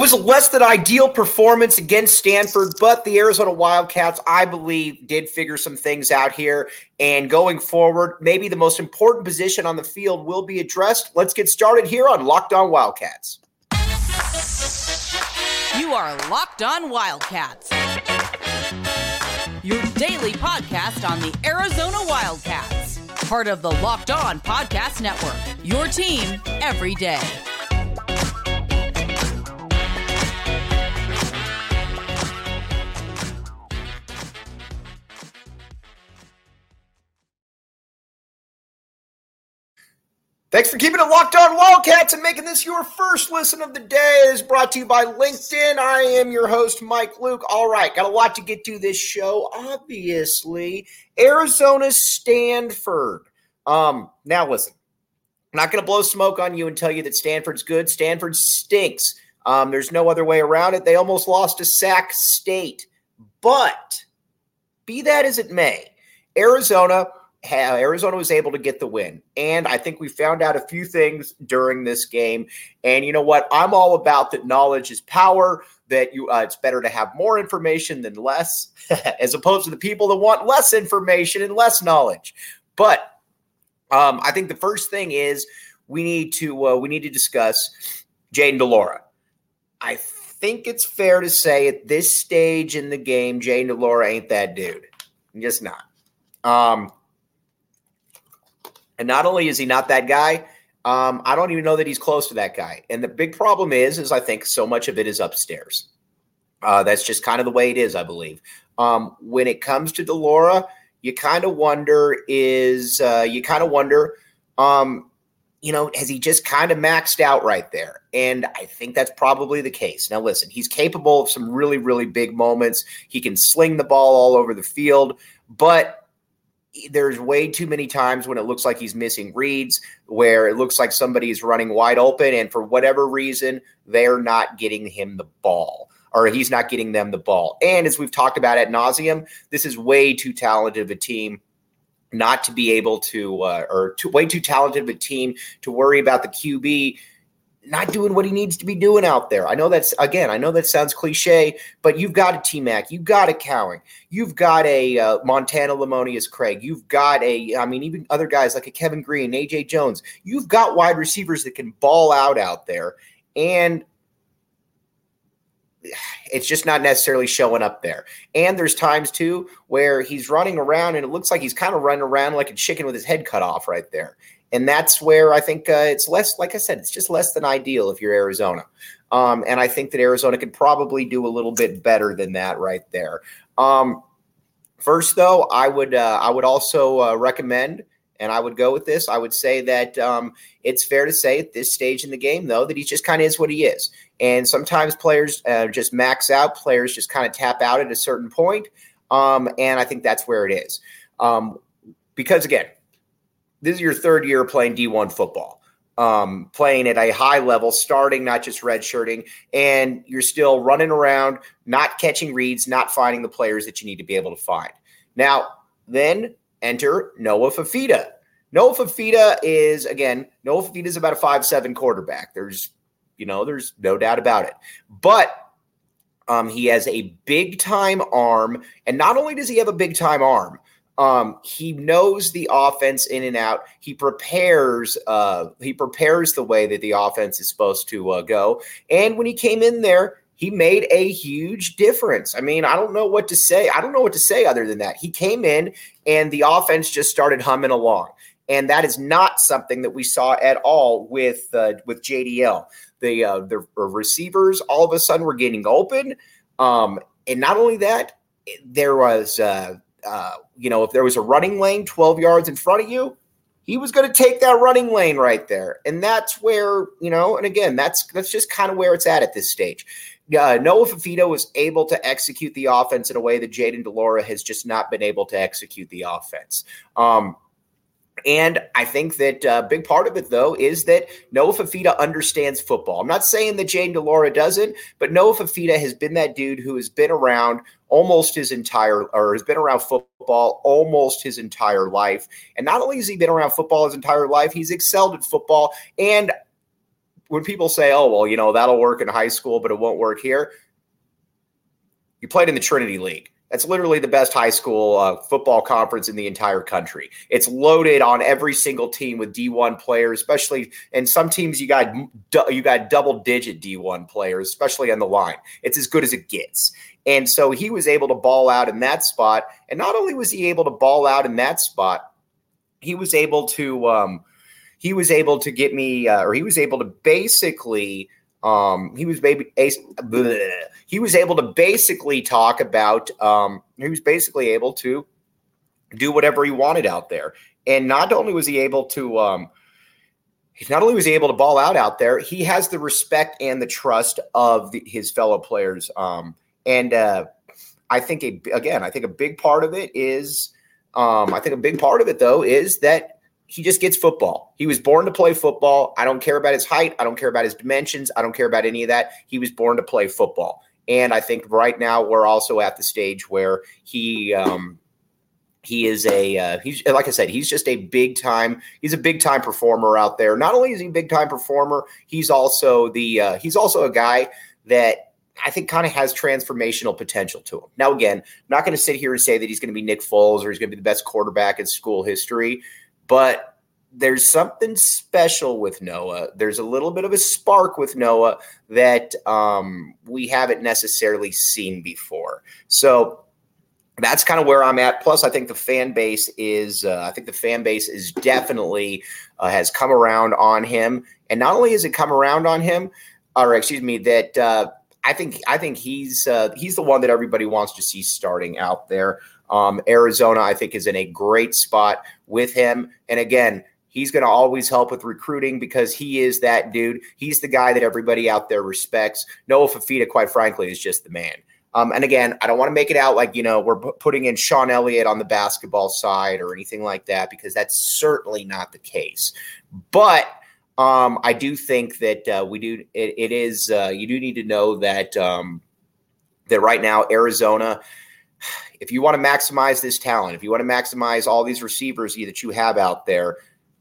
was a less than ideal performance against Stanford, but the Arizona Wildcats, I believe, did figure some things out here. And going forward, maybe the most important position on the field will be addressed. Let's get started here on Locked On Wildcats. You are Locked On Wildcats, your daily podcast on the Arizona Wildcats, part of the Locked On Podcast Network, your team every day. Thanks for keeping it locked on Wildcats and making this your first listen of the day. It is brought to you by LinkedIn. I am your host, Mike Luke. All right, got a lot to get to this show. Obviously, Arizona Stanford. Um, now listen, I'm not going to blow smoke on you and tell you that Stanford's good. Stanford stinks. Um, there's no other way around it. They almost lost to Sac State. But be that as it may, Arizona Arizona was able to get the win. And I think we found out a few things during this game. And you know what? I'm all about that knowledge is power, that you uh, it's better to have more information than less, as opposed to the people that want less information and less knowledge. But um, I think the first thing is we need to uh, we need to discuss Jayden de Laura. I think it's fair to say at this stage in the game, Jayden de Laura ain't that dude. I'm just not. Um, and not only is he not that guy, um, I don't even know that he's close to that guy. And the big problem is, is I think so much of it is upstairs. Uh, that's just kind of the way it is, I believe. Um, when it comes to de Laura, you kind of wonder is uh, you kind of wonder, um, you know, has he just kind of maxed out right there? And I think that's probably the case. Now, listen, he's capable of some really, really big moments. He can sling the ball all over the field, but there's way too many times when it looks like he's missing reads, where it looks like somebody's running wide open, and for whatever reason, they're not getting him the ball, or he's not getting them the ball. And as we've talked about at nauseum, this is way too talented of a team not to be able to, uh, or way too talented of a team to worry about the QB not doing what he needs to be doing out there. I know that's again, I know that sounds cliche, but you've got a T Mac, you've got a Cowing, you've got a uh, Montana Lemonious Craig, you've got a, I mean, even other guys like a Kevin Green, AJ Jones. You've got wide receivers that can ball out out there, and it's just not necessarily showing up there. And there's times too where he's running around and it looks like he's kind of running around like a chicken with his head cut off right there and that's where I think uh, it's less. Like I said, it's just less than ideal if you're Arizona. Um, and I think that Arizona could probably do a little bit better than that right there. Um, first, though, I would uh, I would also uh, recommend, and I would go with this. I would say that um, it's fair to say at this stage in the game, though, that he just kind of is what he is. And sometimes players uh, just max out. Players just kind of tap out at a certain point. Um, and I think that's where it is. Um, because again, this is your third year playing D1 football, um, playing at a high level, starting, not just redshirting, and you're still running around, not catching reads, not finding the players that you need to be able to find. Now, then enter Noah Fifita. Noah Fifita is, again, Noah Fifita is about a five-seven quarterback. There's, you know, there's no doubt about it. But um, he has a big time arm. And not only does he have a big time arm, um, he knows the offense in and out. He prepares. Uh, he prepares the way that the offense is supposed to uh, go. And when he came in there, he made a huge difference. I mean, I don't know what to say. I don't know what to say other than that. He came in and the offense just started humming along. And that is not something that we saw at all with uh, with JDL. The uh, the receivers all of a sudden were getting open, um, and not only that, there was uh, uh, you know, if there was a running lane 12 yards in front of you, he was going to take that running lane right there. And that's where, you know, and again, that's that's just kind of where it's at at this stage. Uh, Noah Fifita was able to execute the offense in a way that Jayden de Laura has just not been able to execute the offense. Um, and I think that a uh, big part of it, though, is that Noah Fifita understands football. I'm not saying that Jayden de Laura doesn't, but Noah Fifita has been that dude who has been around almost his entire, or has been around football almost his entire life. And not only has he been around football his entire life, he's excelled at football. And when people say, "Oh, well, you know, that'll work in high school, but it won't work here," you played in the Trinity League. That's literally the best high school uh, football conference in the entire country. It's loaded on every single team with D1 players, especially and some teams you got you got double digit D1 players, especially on the line. It's as good as it gets. And so he was able to ball out in that spot. And not only was he able to ball out in that spot, he was able to um, he was able to get me uh, or he was able to basically um, he was maybe he was able to basically talk about um, he was basically able to do whatever he wanted out there. And not only was he able to um, not only was he able to ball out out there, he has the respect and the trust of the, his fellow players. Um, and uh, I think a, again, I think a big part of it is um, I think a big part of it though is that he just gets football. He was born to play football. I don't care about his height. I don't care about his dimensions. I don't care about any of that. He was born to play football. And I think right now we're also at the stage where he um, he is a uh, he's like I said he's just a big time he's a big time performer out there. Not only is he a big time performer, he's also the uh, he's also a guy that I think kind of has transformational potential to him. Now, again, I'm not going to sit here and say that he's going to be Nick Foles or he's going to be the best quarterback in school history, but there's something special with Noah. There's a little bit of a spark with Noah that um, we haven't necessarily seen before. So that's kind of where I'm at. Plus, I think the fan base is, uh, I think the fan base is definitely uh, has come around on him. And not only has it come around on him, or excuse me, that uh, I think I think he's uh, he's the one that everybody wants to see starting out there. Um, Arizona, I think, is in a great spot with him. And again, he's going to always help with recruiting because he is that dude. He's the guy that everybody out there respects. Noah Fifita, quite frankly, is just the man. Um, and again, I don't want to make it out like, you know, we're putting in Sean Elliott on the basketball side or anything like that, because that's certainly not the case. But um, I do think that uh, we do, it, it is, uh, you do need to know that, um, that right now, Arizona, if you want to maximize this talent, if you want to maximize all these receivers that you have out there,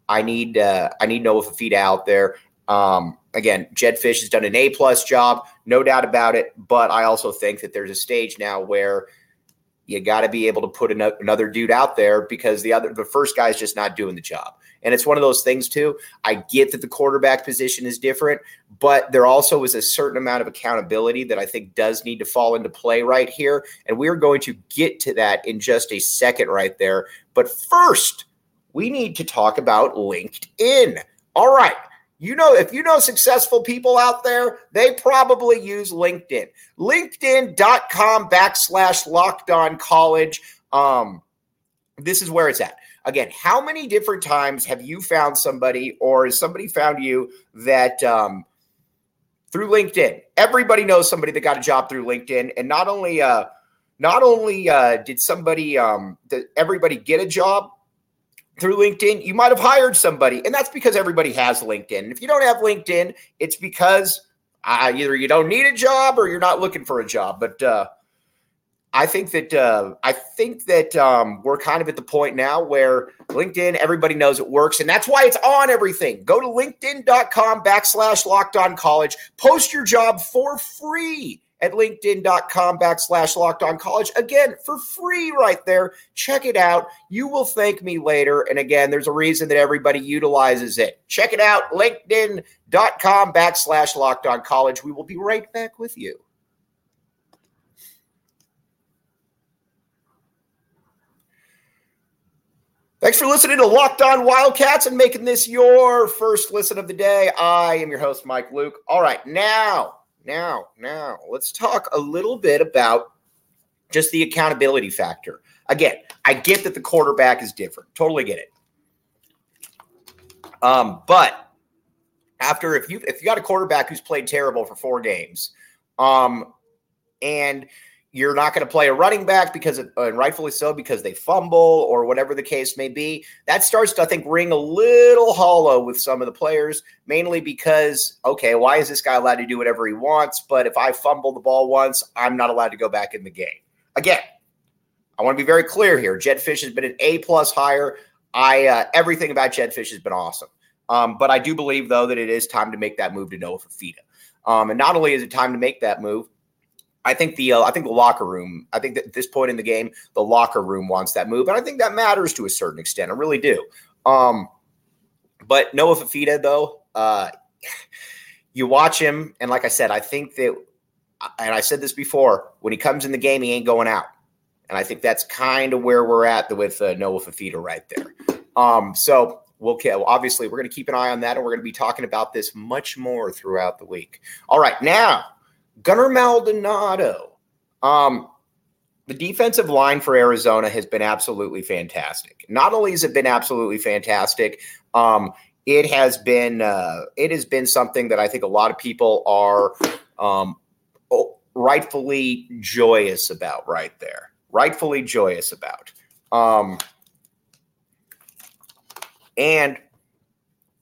I need uh, I need Noah Fifita out there. Um, again, Jedd Fisch has done an A plus job, no doubt about it. But I also think that there's a stage now where you got to be able to put another dude out there because the other the first guy's just not doing the job. And it's one of those things too. I get that the quarterback position is different, but there also is a certain amount of accountability that I think does need to fall into play right here. And we're going to get to that in just a second right there. But first, we need to talk about LinkedIn. All right. You know, if you know successful people out there, they probably use LinkedIn. LinkedIn.com backslash locked on college. Um, this is where it's at. Again, how many different times have you found somebody or has somebody found you that um, through LinkedIn? Everybody knows somebody that got a job through LinkedIn. And not only uh, not only uh, did somebody um, did everybody get a job, through LinkedIn, you might have hired somebody, and that's because everybody has LinkedIn. If you don't have LinkedIn, it's because uh, either you don't need a job or you're not looking for a job. But uh, I think that uh, I think that um, we're kind of at the point now where LinkedIn, everybody knows it works, and that's why it's on everything. Go to LinkedIn.com backslash locked on college, post your job for free at linkedin.com backslash locked on college. Again, for free right there. Check it out. You will thank me later. And again, there's a reason that everybody utilizes it. Check it out, linkedin.com backslash locked on college. We will be right back with you. Thanks for listening to Locked On Wildcats and making this your first listen of the day. I am your host, Mike Luke. All right, now now, now, let's talk a little bit about just the accountability factor. Again, I get that the quarterback is different. Totally get it. Um, but after if you if you got a quarterback who's played terrible for four games, um, and you're not going to play a running back because, of, and rightfully so, because they fumble or whatever the case may be. That starts to, I think, ring a little hollow with some of the players, mainly because, okay, why is this guy allowed to do whatever he wants? But if I fumble the ball once, I'm not allowed to go back in the game. Again, I want to be very clear here. Jedd Fisch has been an A plus hire. I uh, everything about Jedd Fisch has been awesome. Um, but I do believe though that it is time to make that move to Noah Fifita. Um, and not only is it time to make that move, I think the uh, I think the locker room. I think that at this point in the game, the locker room wants that move, and I think that matters to a certain extent. I really do. Um, but Noah Fifita, though, uh, you watch him, and like I said, I think that, and I said this before, when he comes in the game, he ain't going out, and I think that's kind of where we're at with uh, Noah Fifita right there. Um, so we'll obviously we're going to keep an eye on that, and we're going to be talking about this much more throughout the week. All right, now Gunner Maldonado. Um, the defensive line for Arizona has been absolutely fantastic. Not only has it been absolutely fantastic, um, it has been uh, it has been something that I think a lot of people are um, rightfully joyous about. Right there, rightfully joyous about. Um, and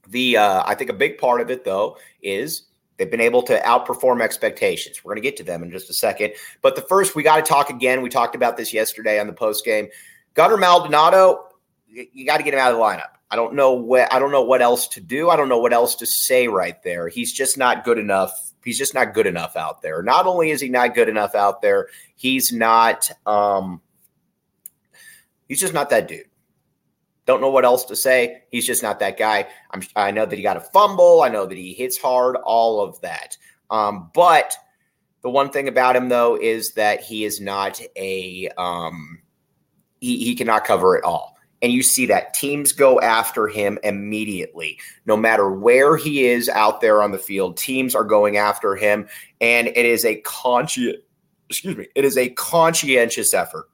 the uh, I think a big part of it though is They've been able to outperform expectations. We're going to get to them in just a second. But the first, we got to talk again. We talked about this yesterday on the post game. Gunner Maldonado, you got to get him out of the lineup. I don't know what I don't know what else to do. I don't know what else to say right there. He's just not good enough. He's just not good enough out there. Not only is he not good enough out there, he's not um he's just not that dude. Don't know what else to say. He's just not that guy. I'm, I know that he got a fumble. I know that he hits hard, all of that. Um, but the one thing about him, though, is that he is not a, um, he, he cannot cover it all. And you see that teams go after him immediately. No matter where he is out there on the field, teams are going after him. And it is a conscious, excuse me, it is a conscientious effort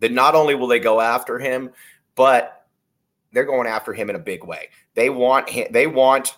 that not only will they go after him, but they're going after him in a big way. They want him. They want.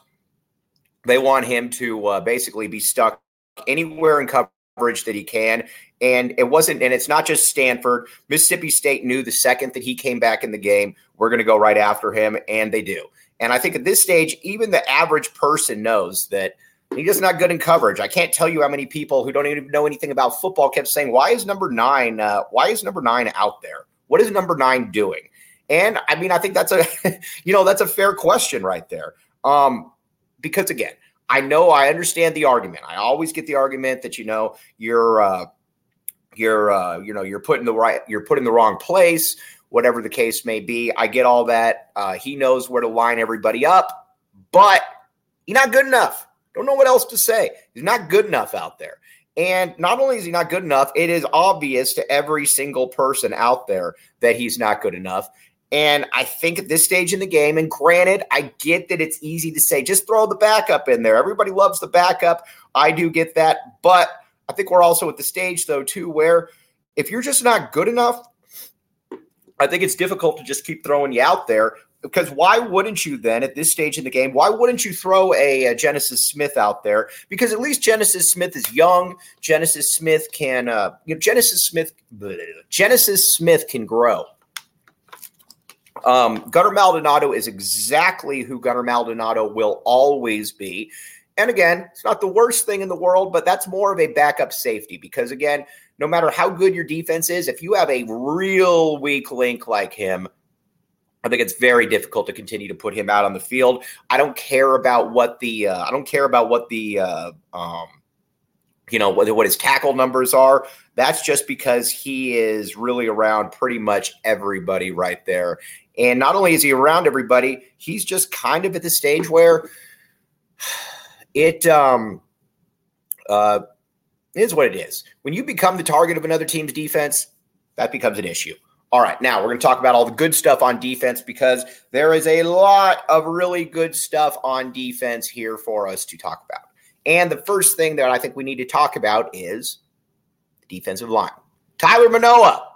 They want him to uh, basically be stuck anywhere in coverage that he can. And it wasn't. And it's not just Stanford. Mississippi State knew the second that he came back in the game, we're going to go right after him, and they do. And I think at this stage, even the average person knows that he's just not good in coverage. I can't tell you how many people who don't even know anything about football kept saying, "Why is number nine? Uh, why is number nine out there? What is number nine doing?" And I mean, I think that's a, you know, that's a fair question right there. Um, because again, I know I understand the argument. I always get the argument that you know you're, uh, you're, uh, you know, you're putting the right, you're putting the wrong place, whatever the case may be. I get all that. Uh, he knows where to line everybody up, but he's not good enough. Don't know what else to say. He's not good enough out there. And not only is he not good enough, it is obvious to every single person out there that he's not good enough. And I think at this stage in the game, and granted, I get that it's easy to say, just throw the backup in there. Everybody loves the backup. I do get that. But I think we're also at the stage, though, too, where if you're just not good enough, I think it's difficult to just keep throwing you out there. Because why wouldn't you then, at this stage in the game, why wouldn't you throw a, a Genesis Smith out there? Because at least Genesis Smith is young. Genesis Smith can, uh, you know, Genesis Smith, Genesis Smith can grow. Um, Gunner Maldonado is exactly who Gunner Maldonado will always be. And again, it's not the worst thing in the world, but that's more of a backup safety because, again, no matter how good your defense is, if you have a real weak link like him, I think it's very difficult to continue to put him out on the field. I don't care about what the uh, I don't care about what the uh, um, you know what, what his tackle numbers are. That's just because he is really around pretty much everybody right there, and not only is he around everybody, he's just kind of at the stage where it um, uh, is what it is. When you become the target of another team's defense, that becomes an issue. All right, now we're going to talk about all the good stuff on defense because there is a lot of really good stuff on defense here for us to talk about. And the first thing that I think we need to talk about is the defensive line. Tyler Manoa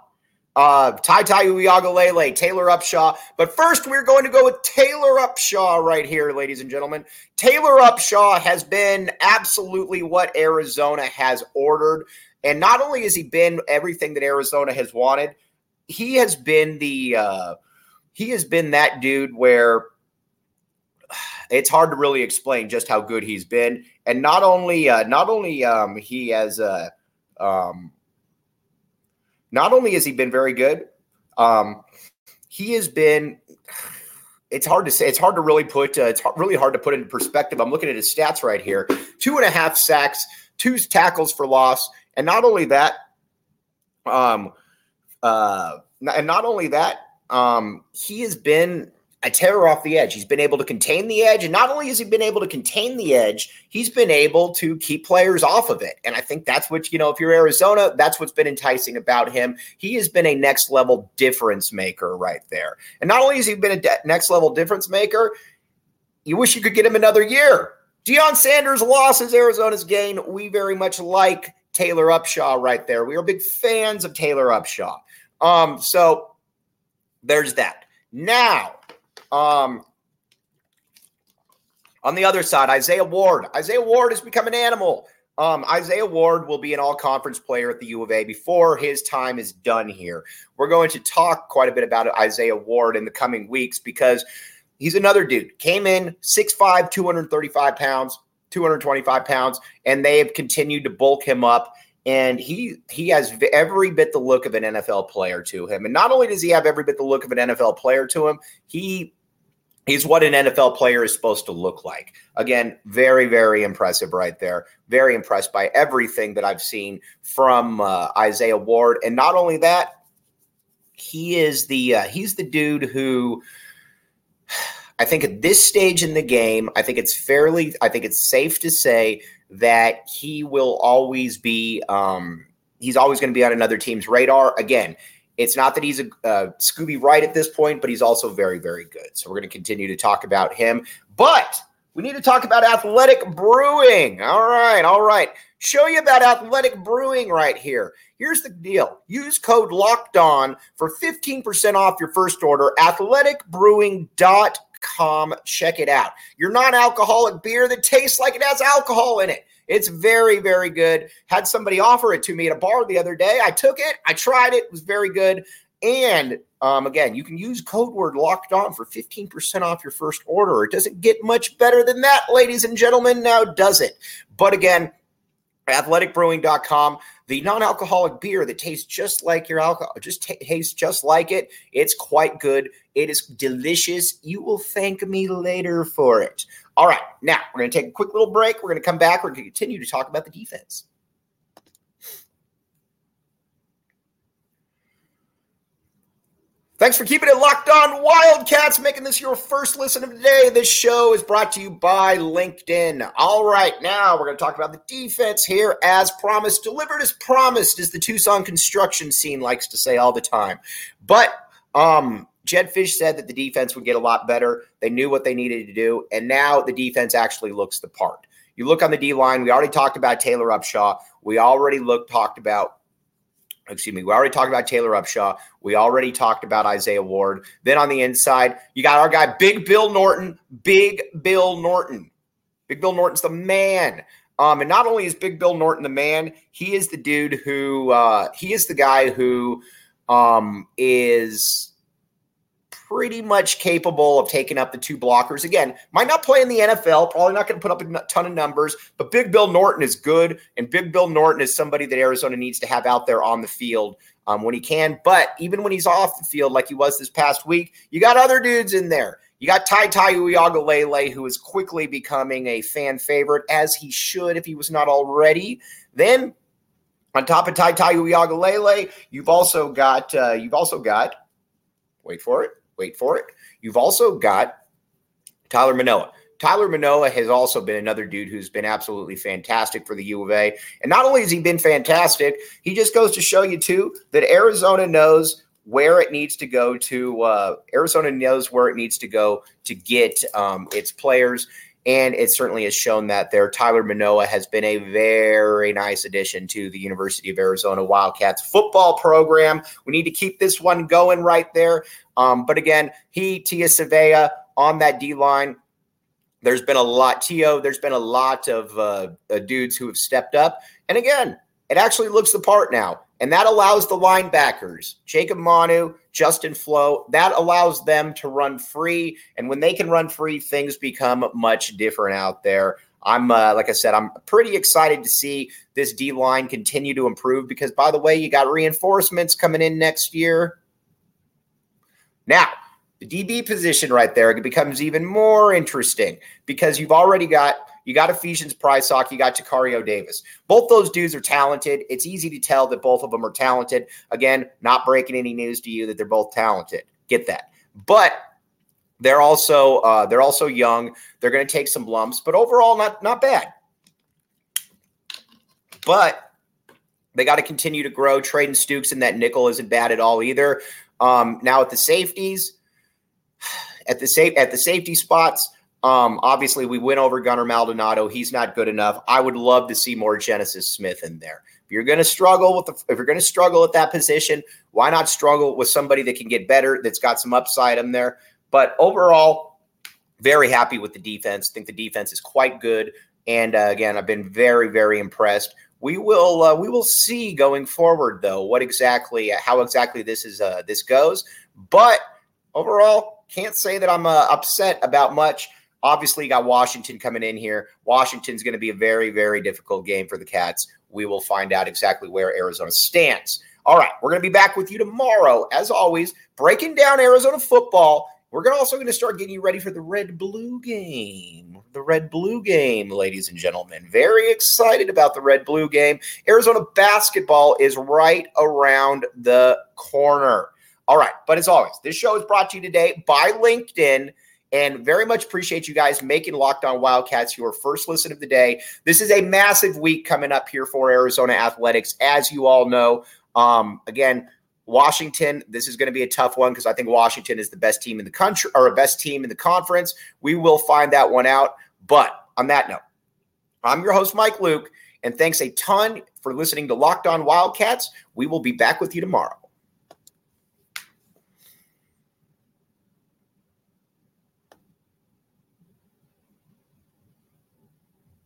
uh, Tai Tai Uiagalelei, Taylor Upshaw. But first, we're going to go with Taylor Upshaw right here, ladies and gentlemen. Taylor Upshaw has been absolutely what Arizona has ordered. And not only has he been everything that Arizona has wanted, he has been the uh, he has been that dude where it's hard to really explain just how good he's been. And not only uh, not only um, he has uh, um, not only has he been very good, um, he has been it's hard to say. It's hard to really put. Uh, it's really hard to put into perspective. I'm looking at his stats right here: two and a half sacks, two tackles for loss, and not only that, um, uh, and not only that, um, he has been a terror off the edge. He's been able to contain the edge. And not only has he been able to contain the edge, he's been able to keep players off of it. And I think that's what, you know, if you're Arizona, that's what's been enticing about him. He has been a next level difference maker right there. And not only has he been a de- next level difference maker, you wish you could get him another year. Deion Sanders' loss is Arizona's gain. We very much like Taylor Upshaw right there. We are big fans of Taylor Upshaw. Um, so there's that. Now, um, on the other side, Isaiah Ward. Isaiah Ward has become an animal. Um, Isaiah Ward will be an all conference player at the U of A before his time is done here. We're going to talk quite a bit about Isaiah Ward in the coming weeks because he's another dude. Came in 6'5, 235 pounds, 225 pounds, and they have continued to bulk him up and he he has every bit the look of an NFL player to him. And not only does he have every bit the look of an NFL player to him, he He's what an NFL player is supposed to look like. Again, very, very impressive right there. Very impressed by everything that I've seen from uh, Isaiah Ward. And not only that, he is the uh, he's the dude who I think at this stage in the game, I think it's fairly, I think it's safe to say that he will always be, um, he's always going to be on another team's radar. Again, it's not that he's a Scooby Wright at this point, but he's also very, very good. So we're going to continue to talk about him. But we need to talk about Athletic Brewing. All right, all right. Show you about Athletic Brewing right here. Here's the deal. Use code Locked On for 15% off your first order. Athleticbrewing.com. Check it out. Your non-alcoholic beer that tastes like it has alcohol in it. It's very, very good. Had somebody offer it to me at a bar the other day. I took it, I tried it, it was very good. And um, again, you can use code word locked on for 15% off your first order. It doesn't get much better than that, ladies and gentlemen, now does it? But again, athleticbrewing.com the non-alcoholic beer that tastes just like your alcohol just t- tastes just like it it's quite good it is delicious you will thank me later for it all right, now we're going to take a quick little break. We're going to come back. We're going to continue to talk about the defense. Thanks for keeping it locked on Wildcats, making this your first listen of the day. This show is brought to you by LinkedIn. All right, now we're going to talk about the defense here as promised, delivered as promised, as the Tucson construction scene likes to say all the time. But um, Jedd Fisch said that the defense would get a lot better. They knew what they needed to do, and now the defense actually looks the part. You look on the D line. We already talked about Taylor Upshaw. We already looked talked about. Excuse me. We already talked about Taylor Upshaw. We already talked about Isaiah Ward. Then on the inside, you got our guy, Big Bill Norton. Big Bill Norton. Big Bill Norton's the man. Um, and not only is Big Bill Norton the man, he is the dude who uh, he is the guy who um, is pretty much capable of taking up the two blockers. Again, might not play in the NFL, probably not going to put up a ton of numbers, but Big Bill Norton is good. And Big Bill Norton is somebody that Arizona needs to have out there on the field um, when he can. But even when he's off the field, like he was this past week, you got other dudes in there. You got Tai Tai Uiagalelei, who is quickly becoming a fan favorite, as he should if he was not already. Then on top of Tai Tai Uiagalelei, you've also got uh, you've also got wait for it wait for it. You've also got Tyler Manoa. Tyler Manoa has also been another dude who's been absolutely fantastic for the U of A. And not only has he been fantastic, he just goes to show you, too, that Arizona knows where it needs to go to. Uh, Arizona knows where it needs to go to get um, its players. And it certainly has shown that there. Tyler Manoa has been a very nice addition to the University of Arizona Wildcats football program. We need to keep this one going right there. Um, but again, he, Tia Savea on that D line. There's been a lot, Tio, there's been a lot of uh, uh, dudes who have stepped up. And again, it actually looks the part now. And that allows the linebackers, Jacob Manu, Justin Flowe, that allows them to run free. And when they can run free, things become much different out there. I'm, uh, like I said, I'm pretty excited to see this D line continue to improve because, by the way, you got reinforcements coming in next year. Now, The DB position right there becomes even more interesting because you've already got you got Ephesians Prysock, you got Tacario Davis. Both those dudes are talented. It's easy to tell that both of them are talented. Again, not breaking any news to you that they're both talented. Get that. But they're also uh, they're also young. They're going to take some lumps, but overall, not not bad. But they got to continue to grow. Treydan Stukes in that nickel isn't bad at all either. Um, now at the safeties, at the safe at the safety spots, um, obviously we went over Gunner Maldonado. He's not good enough. I would love to see more Genesis Smith in there. If you're going to struggle with the, if you're going to struggle at that position, why not struggle with somebody that can get better, that's got some upside in there? But overall, very happy with the defense. think the defense is quite good. And uh, again, I've been very, very impressed. We will uh, we will see going forward, though, what exactly how exactly this is uh, this goes. But overall, can't say that I'm uh, upset about much. Obviously, got Washington coming in here. Washington's going to be a very, very difficult game for the Cats. We will find out exactly where Arizona stands. All right, we're going to be back with you tomorrow, as always, breaking down Arizona football. We're also going to start getting you ready for the red blue game. The red blue game, ladies and gentlemen. Very excited about the red blue game. Arizona basketball is right around the corner. All right, but as always, this show is brought to you today by LinkedIn. And very much appreciate you guys making Locked On Wildcats your first listen of the day. This is a massive week coming up here for Arizona Athletics, as you all know. Um, again, Washington, this is going to be a tough one because I think Washington is the best team in the country or best team in the conference. We will find that one out. But on that note, I'm your host, Mike Luke, and thanks a ton for listening to Locked On Wildcats. We will be back with you tomorrow.